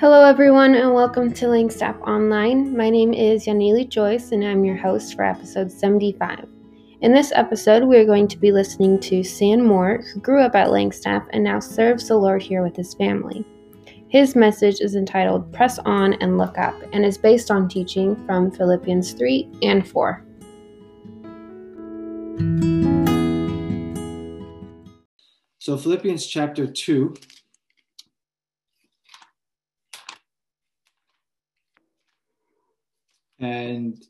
Hello, everyone, and welcome to Langstaff Online. My name is Yanili Joyce, and I'm your host for episode 75. In this episode, we are going to be listening to Sam Moore, who grew up at Langstaff and now serves the Lord here with his family. His message is entitled Press On and Look Up and is based on teaching from Philippians 3 and 4. So, Philippians chapter 2 And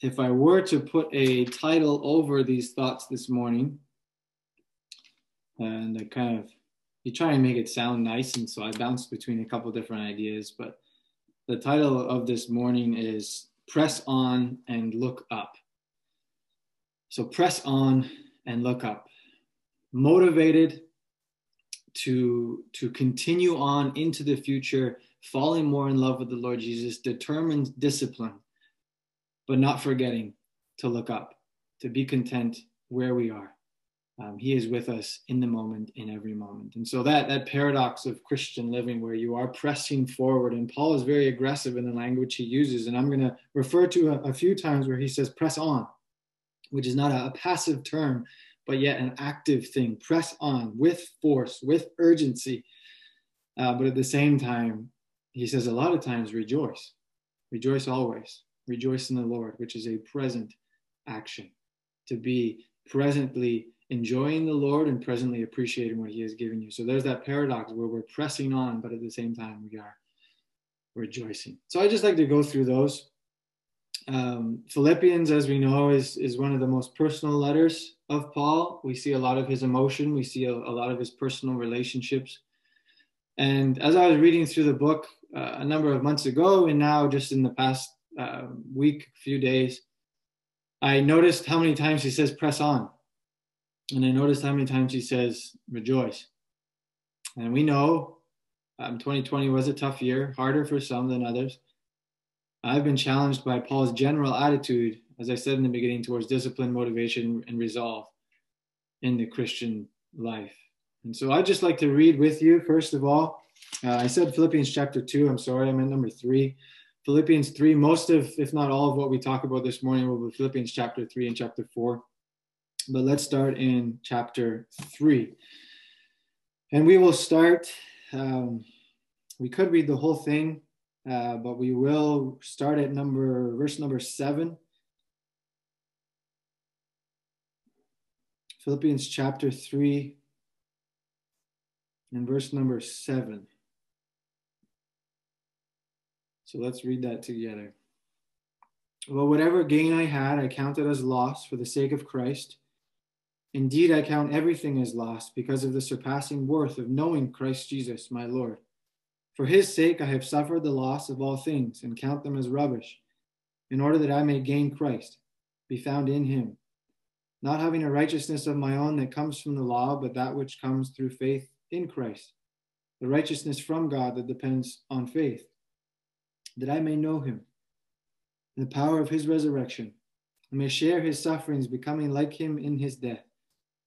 if I were to put a title over these thoughts this morning, and I kind of you try and make it sound nice, and so I bounced between a couple different ideas, but the title of this morning is Press On and Look Up. So press on and look up. Motivated to to continue on into the future falling more in love with the Lord Jesus, determined discipline, but not forgetting to look up, to be content where we are. Um, he is with us in the moment, in every moment. And so that, that paradox of Christian living where you are pressing forward, and Paul is very aggressive in the language he uses. And I'm going to refer to a, a, few times where he says press on, which is not a, a passive term, but yet an active thing. Press on with force, with urgency. Uh, but at the same time, he says a lot of times rejoice. Rejoice always. Rejoice in the lord which is a present action. To be presently enjoying the lord and presently appreciating what he has given you. So there's that paradox where we're pressing on but at the same time we are rejoicing. So i just like to go through those. Um, philippians as we know is is one of the most personal letters of paul. We see a lot of his emotion. We see a, a lot of his personal relationships and as i was reading through the book uh, a number of months ago, and now just in the past uh, week, few days, I noticed how many times he says "press on," and I noticed how many times he says "rejoice." And we know um, 2020 was a tough year, harder for some than others. I've been challenged by Paul's general attitude, as I said in the beginning, towards discipline, motivation, and resolve in the Christian life. And so I'd just like to read with you, first of all, uh, I said Philippians chapter 2. I'm sorry, I'm at number 3. Philippians 3, most of, if not all of what we talk about this morning will be Philippians chapter 3 and chapter 4. But let's start in chapter 3. And we will start, um, we could read the whole thing, uh, but we will start at number, verse number 7. Philippians chapter 3 and verse number 7. So let's read that together. Well, whatever gain I had, I counted as loss for the sake of Christ. Indeed, I count everything as loss because of the surpassing worth of knowing Christ Jesus, my Lord. For his sake, I have suffered the loss of all things and count them as rubbish, in order that I may gain Christ, be found in him, not having a righteousness of my own that comes from the law, but that which comes through faith in Christ, the righteousness from God that depends on faith that I may know him, the power of his resurrection, and may share his sufferings, becoming like him in his death,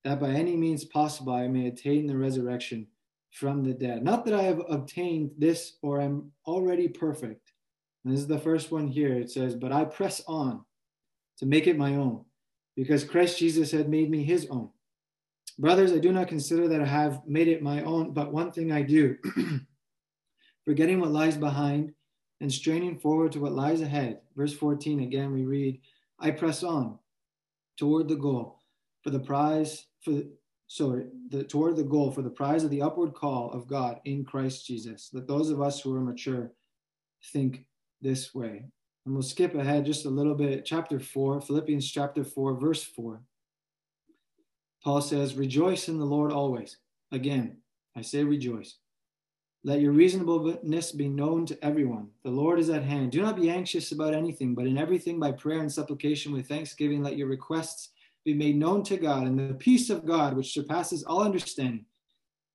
that by any means possible I may attain the resurrection from the dead. Not that I have obtained this or am already perfect. And this is the first one here. It says, But I press on to make it my own, because Christ Jesus had made me his own. Brothers, I do not consider that I have made it my own, but one thing I do, forgetting what lies behind and straining forward to what lies ahead. Verse 14, again, we read, I press on toward the goal for the prize, for the, sorry, the, toward the goal for the prize of the upward call of God in Christ Jesus. Let those of us who are mature think this way. And we'll skip ahead just a little bit. Chapter 4, Philippians chapter 4, verse 4. Paul says, Rejoice in the Lord always. Again, I say rejoice. Let your reasonableness be known to everyone. The Lord is at hand. Do not be anxious about anything, but in everything by prayer and supplication with thanksgiving, let your requests be made known to God, and the peace of God, which surpasses all understanding,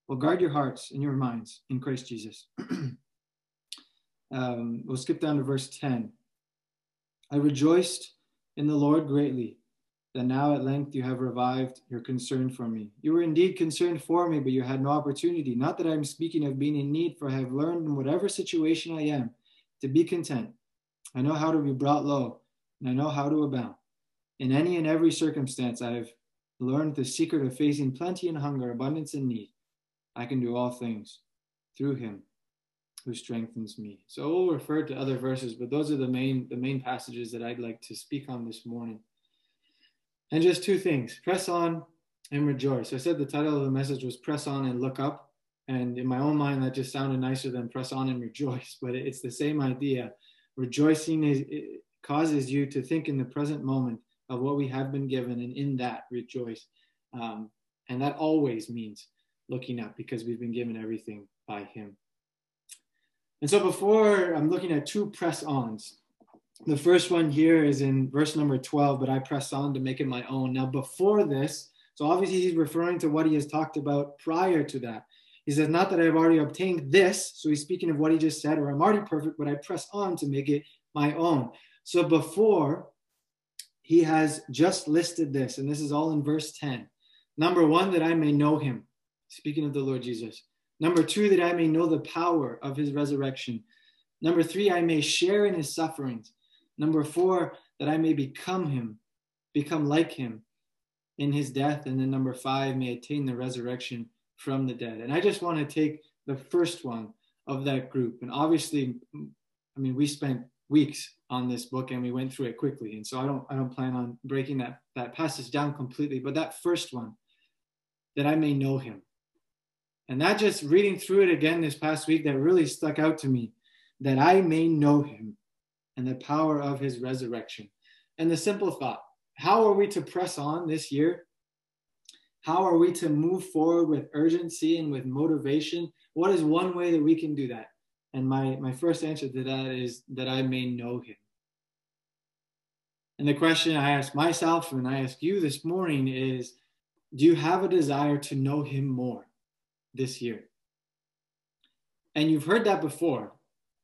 will guard your hearts and your minds in Christ Jesus. um, we'll skip down to verse 10. I rejoiced in the Lord greatly that now at length you have revived your concern for me. You were indeed concerned for me, but you had no opportunity. Not that I am speaking of being in need, for I have learned in whatever situation I am to be content. I know how to be brought low, and I know how to abound. In any and every circumstance, I have learned the secret of facing plenty and hunger, abundance and need. I can do all things through him who strengthens me. So we'll refer to other verses, but those are the main the main passages that I'd like to speak on this morning. And just two things: press on and rejoice. I said the title of the message was "Press on and Look Up," and in my own mind, that just sounded nicer than "Press on and Rejoice." But it's the same idea. Rejoicing is causes you to think in the present moment of what we have been given, and in that rejoice. Um, and that always means looking up because we've been given everything by Him. And so before I'm looking at two press ons. The first one here is in verse number 12, but I press on to make it my own. Now, before this, so obviously he's referring to what he has talked about prior to that. He says, Not that I've already obtained this. So he's speaking of what he just said, or I'm already perfect, but I press on to make it my own. So before, he has just listed this, and this is all in verse 10. Number one, that I may know him. Speaking of the Lord Jesus. Number two, that I may know the power of his resurrection. Number three, I may share in his sufferings. Number four, that I may become him, become like him in his death. And then number five, may attain the resurrection from the dead. And I just want to take the first one of that group. And obviously, I mean, we spent weeks on this book and we went through it quickly. And so I don't I don't plan on breaking that, that passage down completely. But that first one, that I may know him. And that just reading through it again this past week, that really stuck out to me that I may know him and the power of his resurrection. And the simple thought how are we to press on this year? How are we to move forward with urgency and with motivation? What is one way that we can do that? And my, my first answer to that is that I may know him. And the question I ask myself and I ask you this morning is do you have a desire to know him more? this year. And you've heard that before.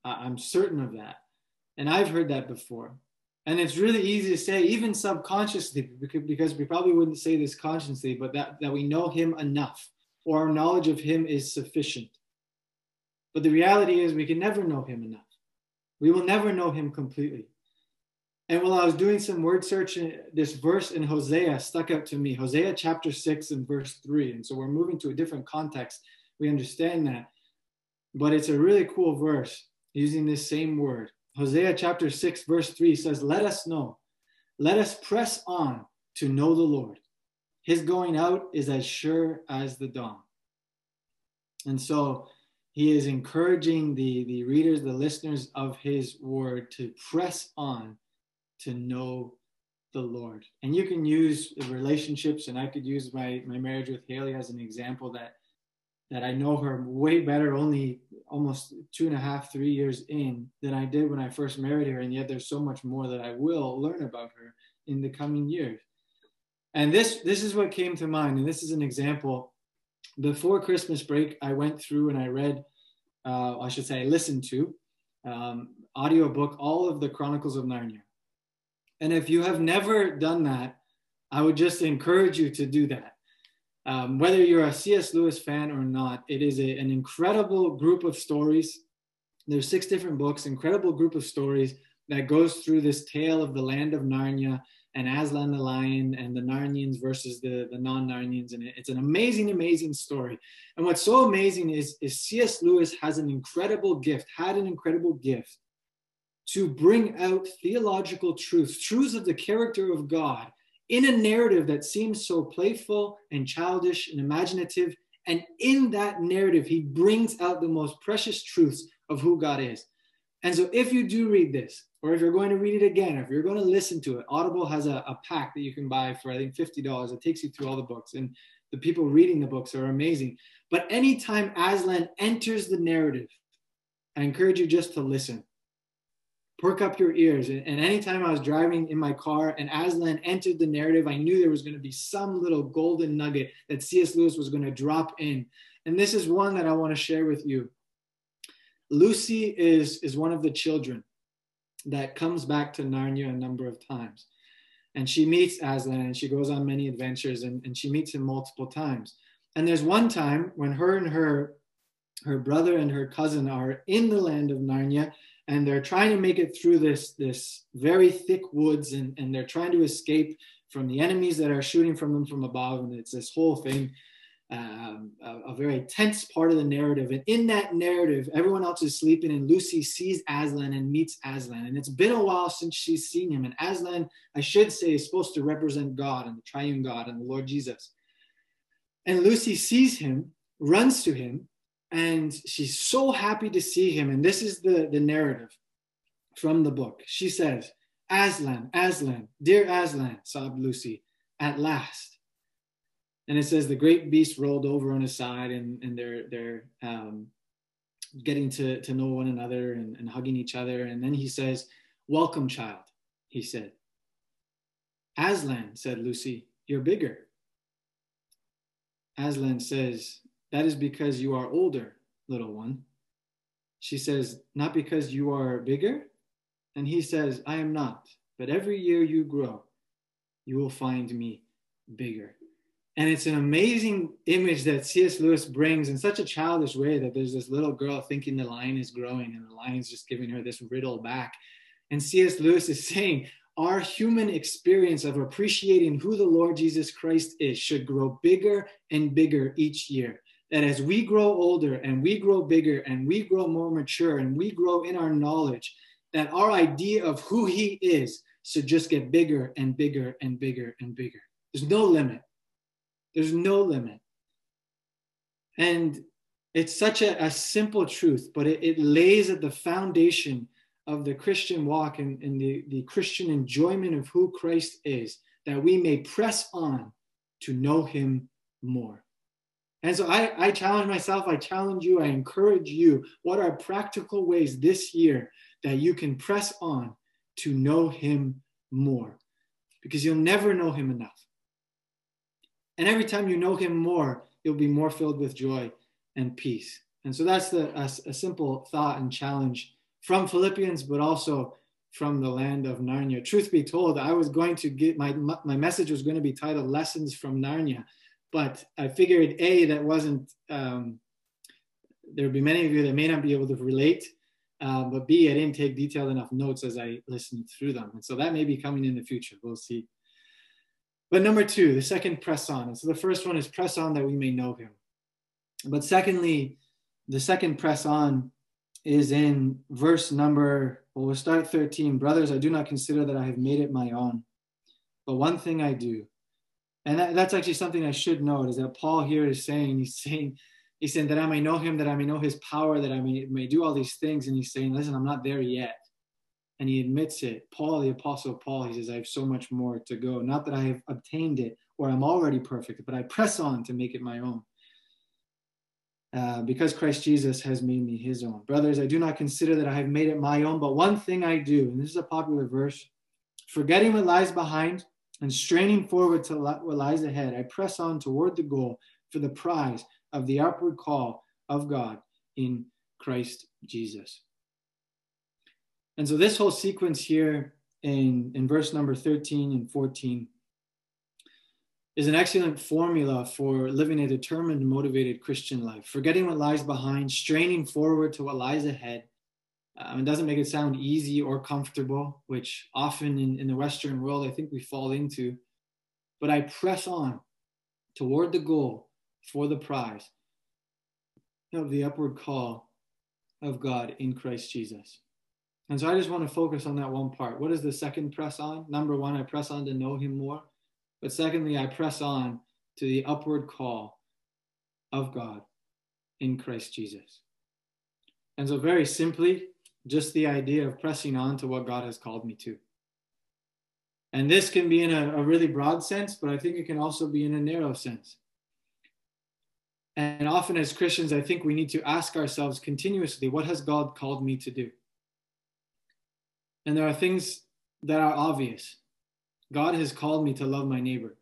I'm certain of that. And I've heard that before. And it's really easy to say, even subconsciously, because we probably wouldn't say this consciously, but that, that we know Him enough or our knowledge of Him is sufficient. But the reality is, we can never know Him enough. We will never know Him completely. And while I was doing some word search, uh, this verse in Hosea stuck out to me Hosea chapter 6 and verse 3. And so we're moving to a different context. We understand that. But it's a really cool verse using this same word. Hosea chapter 6, verse 3 says, Let us know, let us press on to know the Lord. His going out is as sure as the dawn. And so he is encouraging the, the readers, the listeners of his word to press on to know the Lord. And you can use relationships, and I could use my, my marriage with Haley as an example that that I know her way better only almost two and a half, three years in than I did when I first married her. And yet there's so much more that I will learn about her in the coming years. And this this is what came to mind, and this is an example. Before Christmas break, I went through and I read, uh, I should say, I listened to um, audiobook all of the Chronicles of Narnia. And if you have never done that, I would just encourage you to do that. Um, whether you're a C.S. Lewis fan or not, it is a, an incredible group of stories. There's six different books, incredible group of stories that goes through this tale of the land of Narnia and Aslan the lion and the Narnians versus the, the non-Narnians. And it's an amazing, amazing story. And what's so amazing is, is C.S. Lewis has an incredible gift, had an incredible gift to bring out theological truths, truths of the character of God, in a narrative that seems so playful and childish and imaginative. And in that narrative, he brings out the most precious truths of who God is. And so, if you do read this, or if you're going to read it again, if you're going to listen to it, Audible has a, a pack that you can buy for, I think, $50. It takes you through all the books. And the people reading the books are amazing. But anytime Aslan enters the narrative, I encourage you just to listen perk up your ears. And, and anytime I was driving in my car and Aslan entered the narrative, I knew there was going to be some little golden nugget that C.S. Lewis was going to drop in. And this is one that I want to share with you. Lucy is, is one of the children that comes back to Narnia a number of times. And she meets Aslan and she goes on many adventures and, and she meets him multiple times. And there's one time when her and her her brother and her cousin are in the land of Narnia and they're trying to make it through this this very thick woods and, and they're trying to escape from the enemies that are shooting from them from above. And it's this whole thing um, a, a, very tense part of the narrative. And in that narrative everyone else is sleeping and lucy sees aslan and meets aslan. And it's been a while since she's seen him. And aslan i should say is supposed to represent god and the triune god and the lord jesus. And lucy sees him runs to him and she's so happy to see him. And this is the, the narrative from the book. She says, Aslan, Aslan, dear Aslan, sobbed Lucy, at last. And it says the great beast rolled over on his side and, and they're, they're um, getting to, to know one another and, and hugging each other. And then he says, Welcome, child, he said. Aslan, said Lucy, you're bigger. Aslan says, that is because you are older, little one. She says, Not because you are bigger? And he says, I am not. But every year you grow, you will find me bigger. And it's an amazing image that C.S. Lewis brings in such a childish way that there's this little girl thinking the lion is growing and the lion's just giving her this riddle back. And C.S. Lewis is saying, our human experience of appreciating who the Lord Jesus Christ is should grow bigger and bigger each year that as we grow older and we grow bigger and we grow more mature and we grow in our knowledge, that our idea of who He is should just get bigger and bigger and bigger and bigger. There's no limit. There's no limit. And it's such a, a simple truth, but it, it, lays at the foundation of the Christian walk and, and the, the Christian enjoyment of who Christ is, that we may press on to know Him more. And so I, I challenge myself, I challenge you, I encourage you. What are practical ways this year that you can press on to know Him more? Because you'll never know Him enough. And every time you know Him more, you'll be more filled with joy and peace. And so that's the, a, a simple thought and challenge from Philippians, but also from the land of Narnia. Truth be told, I was going to get my, my message was going to be titled Lessons from Narnia but I figured a that wasn't um, there would be many of you that may not be able to relate, uh, but b I didn't take detailed enough notes as I listened through them, and so that may be coming in the future. We'll see. But number two, the second press on. And so the first one is press on that we may know Him. But secondly, the second press on is in verse number. Well, we'll start 13. Brothers, I do not consider that I have made it my own, but one thing I do and that, that's actually something I should note is that Paul here is saying, he's saying, he's saying that I may know him, that I may know his power, that I may, may do all these things. And he's saying, listen, I'm not there yet. And he admits it. Paul, the apostle Paul, he says, I have so much more to go. Not that I have obtained it or I'm already perfect, but I press on to make it my own. Uh, because Christ Jesus has made me his own. Brothers, I do not consider that I have made it my own, but one thing I do, and this is a popular verse, forgetting what lies behind and straining forward to what lies ahead, I press on toward the goal for the prize of the upward call of God in Christ Jesus. And so, this whole sequence here in, in verse number 13 and 14 is an excellent formula for living a determined, motivated Christian life, forgetting what lies behind, straining forward to what lies ahead, um, it doesn't make it sound easy or comfortable, which often in, in the Western world I think we fall into. But I press on toward the goal for the prize of the upward call of God in Christ Jesus. And so I just want to focus on that one part. What is the second press on? Number one, I press on to know Him more. But secondly, I press on to the upward call of God in Christ Jesus. And so, very simply, just the idea of pressing on to what God has called me to. And this can be in a, a, really broad sense, but I think it can also be in a narrow sense. And often as Christians, I think we need to ask ourselves continuously, what has God called me to do? And there are things that are obvious. God has called me to love my neighbor.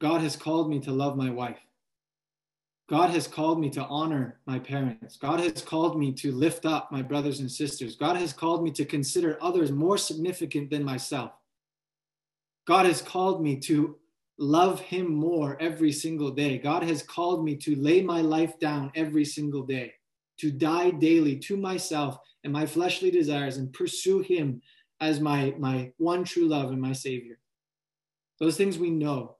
God has called me to love my wife. God has called me to honor my parents. God has called me to lift up my brothers and sisters. God has called me to consider others more significant than myself. God has called me to love Him more every single day. God has called me to lay my life down every single day, to die daily to myself and my fleshly desires and pursue Him as my, my one true love and my Savior. Those things we know.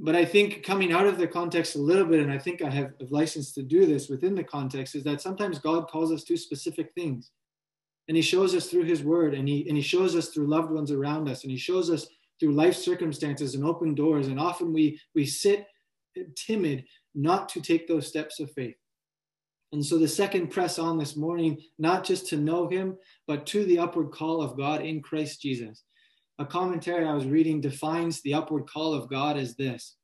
But I think coming out of the context a little bit, and I think I have license to do this within the context, is that sometimes God calls us to specific things. And he shows us through his word, and he, and he shows us through loved ones around us, and he shows us through life circumstances and open doors. And often we, we sit timid not to take those steps of faith. And so the second press on this morning, not just to know him, but to the upward call of God in Christ Jesus. A commentary I was reading defines the upward call of God as this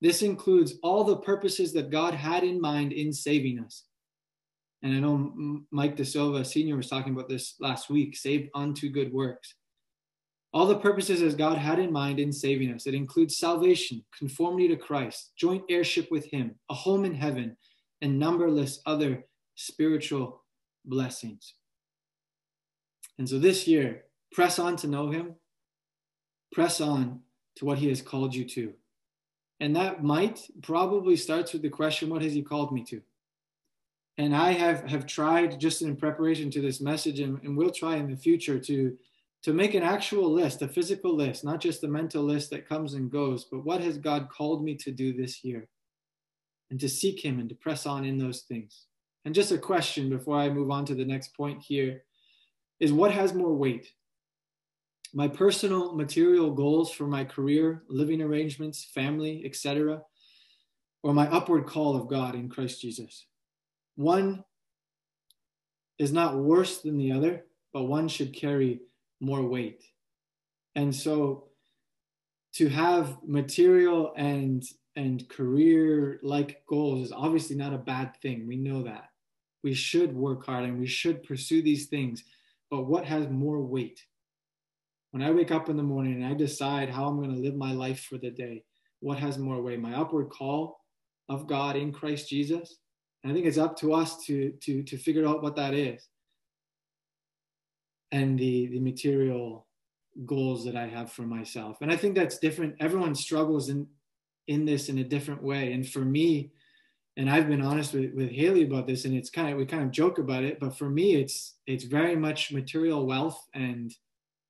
this includes all the purposes that God had in mind in saving us. And I know Mike De Silva Sr. was talking about this last week saved unto good works. All the purposes as God had in mind in saving us. It includes salvation, conformity to Christ, joint heirship with Him, a home in heaven, and numberless other spiritual blessings. And so this year, press on to know Him, press on to what He has called you to. And that might probably starts with the question, What has He called me to? And I have, have tried just in preparation to this message, and, and will try in the future to, to make an actual list, a physical list, not just a mental list that comes and goes, but what has God called me to do this year? And to seek Him and to press on in those things. And just a question before I move on to the next point here is what has more weight? My personal material goals for my career, living arrangements, family, etc., or my upward call of God in Christ Jesus? One is not worse than the other, but one should carry more weight. And so to have material and and career like goals is obviously not a bad thing. We know that. We should work hard and we should pursue these things. But what has more weight? When I wake up in the morning and I decide how I'm going to live my life for the day, what has more weight? My upward call of God in Christ Jesus? And I think it's up to us to, to, to figure out what that is and the, the material goals that I have for myself. And I think that's different. Everyone struggles in, in this in a different way. And for me, and I've been honest with, with Haley about this, and it's kind of we kind of joke about it, but for me, it's it's very much material wealth and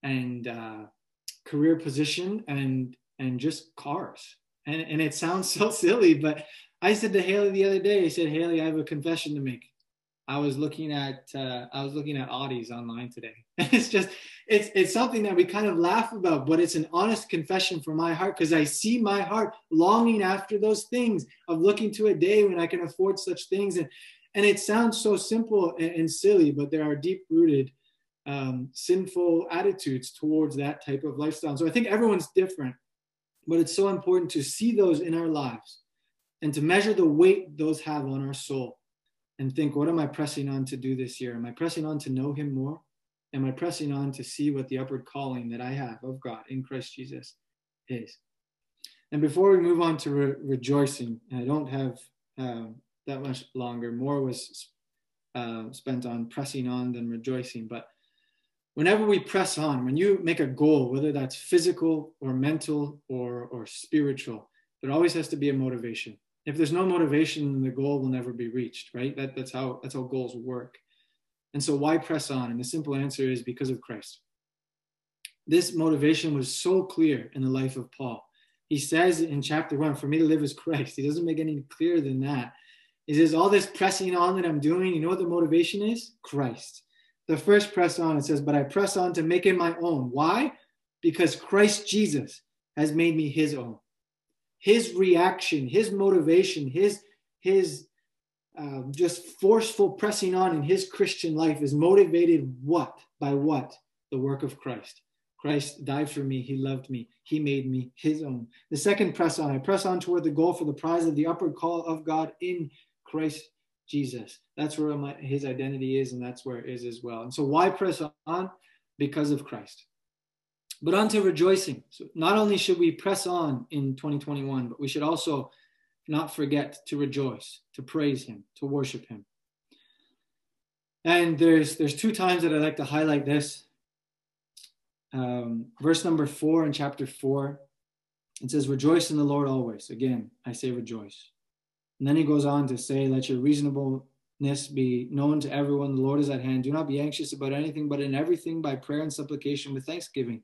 and uh, career position and and just cars. And and it sounds so silly, but I said to Haley the other day, I said, Haley, I have a confession to make. I was looking at uh, I was looking at Audis online today. it's just it's it's something that we kind of laugh about, but it's an honest confession from my heart because I see my heart longing after those things of looking to a day when I can afford such things. And and it sounds so simple and, and silly, but there are deep rooted um, sinful attitudes towards that type of lifestyle. So I think everyone's different, but it's so important to see those in our lives and to measure the weight those have on our soul and think, what am I pressing on to do this year? Am I pressing on to know Him more? Am I pressing on to see what the upward calling that I have of God in Christ Jesus is? And before we move on to re- rejoicing, I don't have uh, that much longer. More was uh, spent on pressing on than rejoicing. But whenever we press on, when you make a goal, whether that's physical or mental or, or spiritual, there always has to be a motivation if there's no motivation, the goal will never be reached, right? That, that's how that's how goals work. And so why press on? And the simple answer is because of Christ. This motivation was so clear in the life of Paul. He says in chapter one, for me to live is Christ. He doesn't make any clearer than that. He says, all this pressing on that I'm doing, you know what the motivation is? Christ. The first press on, it says, but I press on to make it my own. Why? Because Christ Jesus has made me his own his reaction, his motivation, his his uh, just forceful pressing on in his Christian life is motivated what by what the work of Christ. Christ died for me. He loved me. He made me his own. The second press on, I press on toward the goal for the prize of the upward call of God in Christ Jesus. That's where my, his identity is, and that's where it is as well. And so, why press on? Because of Christ. But on to rejoicing. So not only should we press on in 2021, but we should also not forget to rejoice, to praise him, to worship him. And there's there's two times that I like to highlight this. um, verse number four in chapter four. It says, Rejoice in the Lord always. Again, I say rejoice. And then he goes on to say, Let your reasonableness be known to everyone. The Lord is at hand. Do not be anxious about anything, but in everything by prayer and supplication with thanksgiving.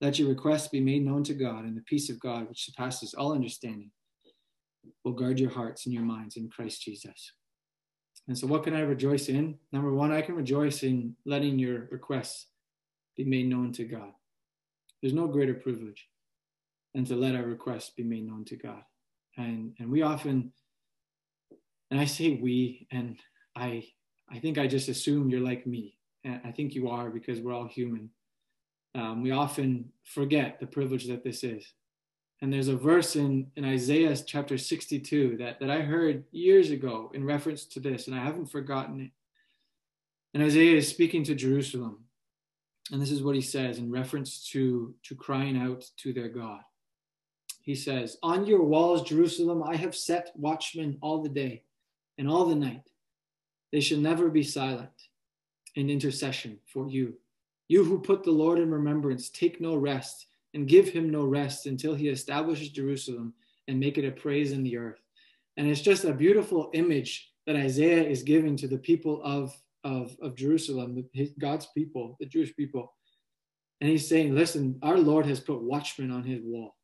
Let your requests be made known to God, and the peace of God, which surpasses all understanding, will guard your hearts and your minds in Christ Jesus. And so, what can I rejoice in? Number one, I can rejoice in letting your requests be made known to God. There's no greater privilege than to let our requests be made known to God. And, and we often, and I say we, and I, I think I just assume you're like me. And I think you are because we're all human. Um, we often forget the privilege that this is. And there's a verse in, in Isaiah chapter 62 that, that I heard years ago in reference to this, and I haven't forgotten it. And Isaiah is speaking to Jerusalem. And this is what he says in reference to, to crying out to their God. He says, On your walls, Jerusalem, I have set watchmen all the day and all the night. They shall never be silent in intercession for you. You who put the Lord in remembrance, take no rest and give him no rest until he establishes Jerusalem and make it a praise in the earth. And it's just a beautiful image that Isaiah is giving to the people of, of, of Jerusalem, his, God's people, the Jewish people. And he's saying, listen, our Lord has put watchmen on his wall,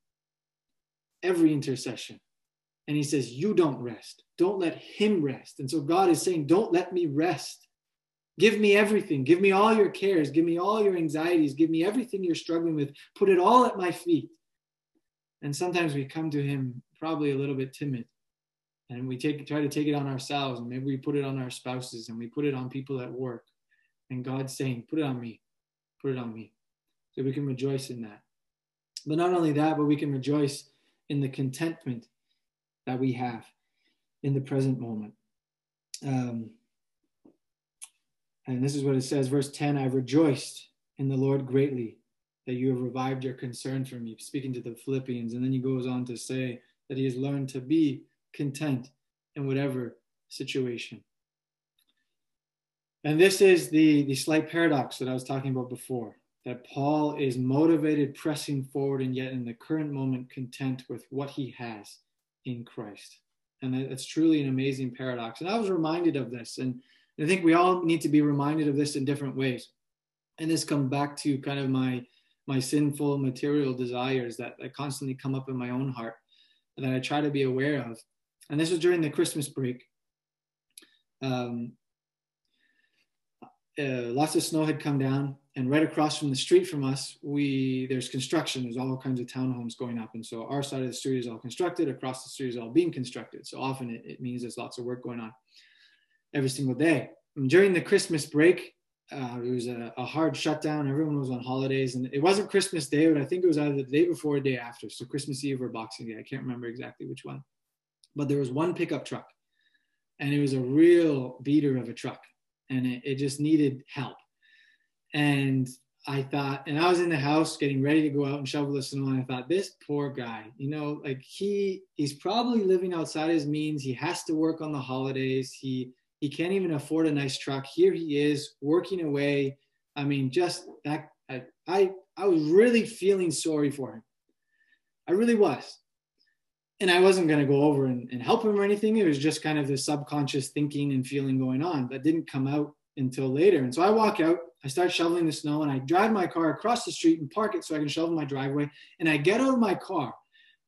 every intercession. And he says, You don't rest. Don't let him rest. And so God is saying, Don't let me rest Give me everything. Give me all your cares. Give me all your anxieties. Give me everything you're struggling with. Put it all at my feet. And sometimes we come to Him probably a little bit timid and we take try to take it on ourselves and maybe we put it on our spouses and we put it on people at work and god's saying put it on me put it on me so we can rejoice in that but not only that but we can rejoice in the contentment that we have in the present moment um, and this is what it says, verse 10 I've rejoiced in the Lord greatly that you have revived your concern for me, speaking to the Philippians. And then he goes on to say that he has learned to be content in whatever situation. And this is the, the slight paradox that I was talking about before that Paul is motivated, pressing forward, and yet in the current moment, content with what he has in Christ. And that's truly an amazing paradox. And I was reminded of this. And I think we all need to be reminded of this in different ways. And this comes back to kind of my my sinful material desires that, that constantly come up in my own heart and that I try to be aware of. And this was during the Christmas break. Um, uh, lots of snow had come down, and right across from the street from us, we there's construction. There's all kinds of townhomes going up, and so our side of the street is all constructed. Across the street is all being constructed. So often it, it means there's lots of work going on every single day. And during the Christmas break, uh, it was a, a, hard shutdown. Everyone was on holidays, and it wasn't Christmas Day, but I think it was either the day before or day after. So Christmas Eve or Boxing Day. I can't remember exactly which one. But there was one pickup truck, and it was a real beater of a truck, and it, it just needed help. And I thought, and I was in the house getting ready to go out and shovel the snow, and I thought, this poor guy, you know, like he he's probably living outside his means. He has to work on the holidays. He he can't even afford a nice truck. Here he is working away. I mean, just that I I, I was really feeling sorry for him. I really was. And I wasn't to go over and, and help him or anything. It was just kind of the subconscious thinking and feeling going on that didn't come out until later. And so I walk out, I start shoveling the snow, and I drive my car across the street and park it so I can shovel my driveway. And I get out of my car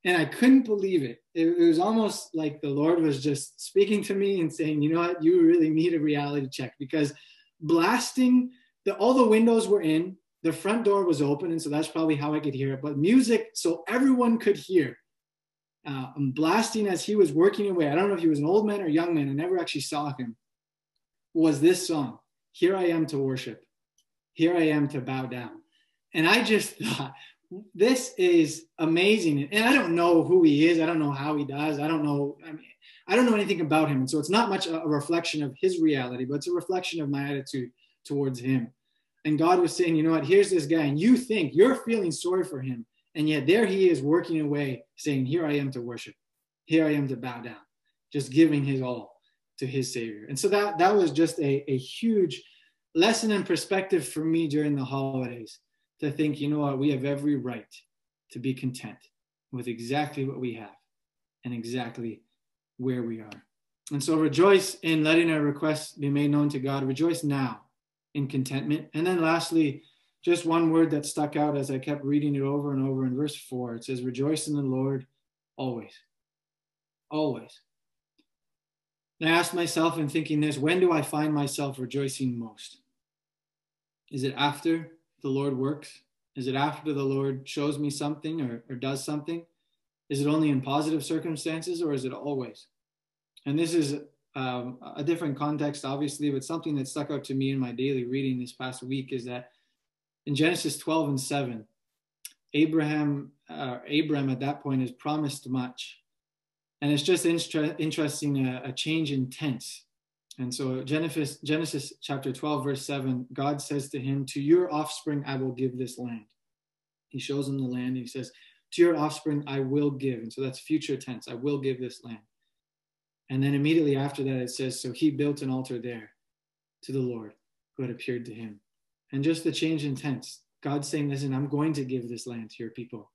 and I couldn't believe it. it. it. was almost like the Lord was just speaking to me and saying, you know what, you really need a reality check because blasting the all the windows were in, the front door was open, and so that's probably how I could hear it. But music, so everyone could hear. Uh, I'm blasting as he was working away. I don't know if he was an old man or young man. I never actually saw him. Was this song? Here I am to worship. Here I am to bow down. And I just thought, this is amazing. And I don't know who he is. I don't know how he does. I don't know. I mean, I don't know anything about him. And so it's not much a reflection of his reality, but it's a reflection of my attitude towards him. And God was saying, you know what, here's this guy, and you think you're feeling sorry for him. And yet there he is working away, saying, Here I am to worship. Here I am to bow down, just giving his all to his Savior. And so that that was just a, a huge lesson and perspective for me during the holidays to think, you know what, we have every right to be content with exactly what we have and exactly where we are. And so rejoice in letting our requests be made known to God. Rejoice now in contentment. And then lastly, just one word that stuck out as I kept reading it over and over in verse 4. It says, Rejoice in the Lord always. Always. And I asked myself in thinking this when do I find myself rejoicing most? Is it after the Lord works? Is it after the Lord shows me something or, or does something? Is it only in positive circumstances or is it always? And this is um, a different context, obviously, but something that stuck out to me in my daily reading this past week is that in Genesis 12 and 7, Abraham, uh, Abraham at that point is promised much. And it's just inter- interesting a, a change in tense. And so Genesis, Genesis chapter 12, verse 7, God says to him, To your offspring I will give this land. He shows him the land and he says, To your offspring I will give. And so that's future tense. I will give this land. And then immediately after that, it says, So he built an altar there to the Lord who had appeared to him. And just the change in tense, God saying, Listen, I'm going to give this land to your people.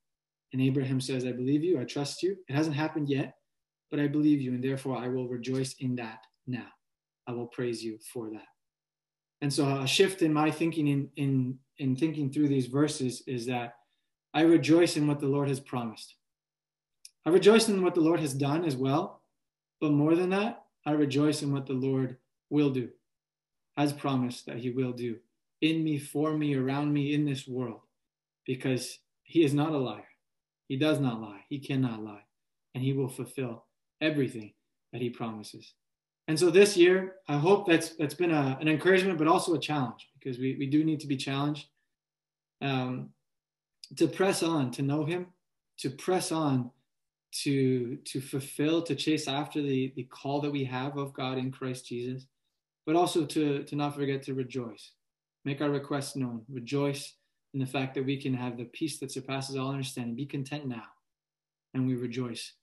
And Abraham says, I believe you, I trust you. It hasn't happened yet, but I believe you, and therefore I will rejoice in that now. I will praise you for that. And so a shift in my thinking in, in, in thinking through these verses is that I rejoice in what the Lord has promised. I rejoice in what the Lord has done as well, but more than that, I rejoice in what the Lord will do, has promised that He will do in me, for me, around me, in this world, because He is not a liar. He does not lie. He cannot lie. And He will fulfill everything that He promises. And so this year, I hope that's that's been a, an encouragement, but also a challenge because we, we do need to be challenged. Um, to press on, to know Him, to press on to to fulfill to chase after the the call that we have of god in christ jesus but also to to not forget to rejoice. Make our requests known. Rejoice in the fact that we can have the peace that surpasses all understanding. Be content now and we rejoice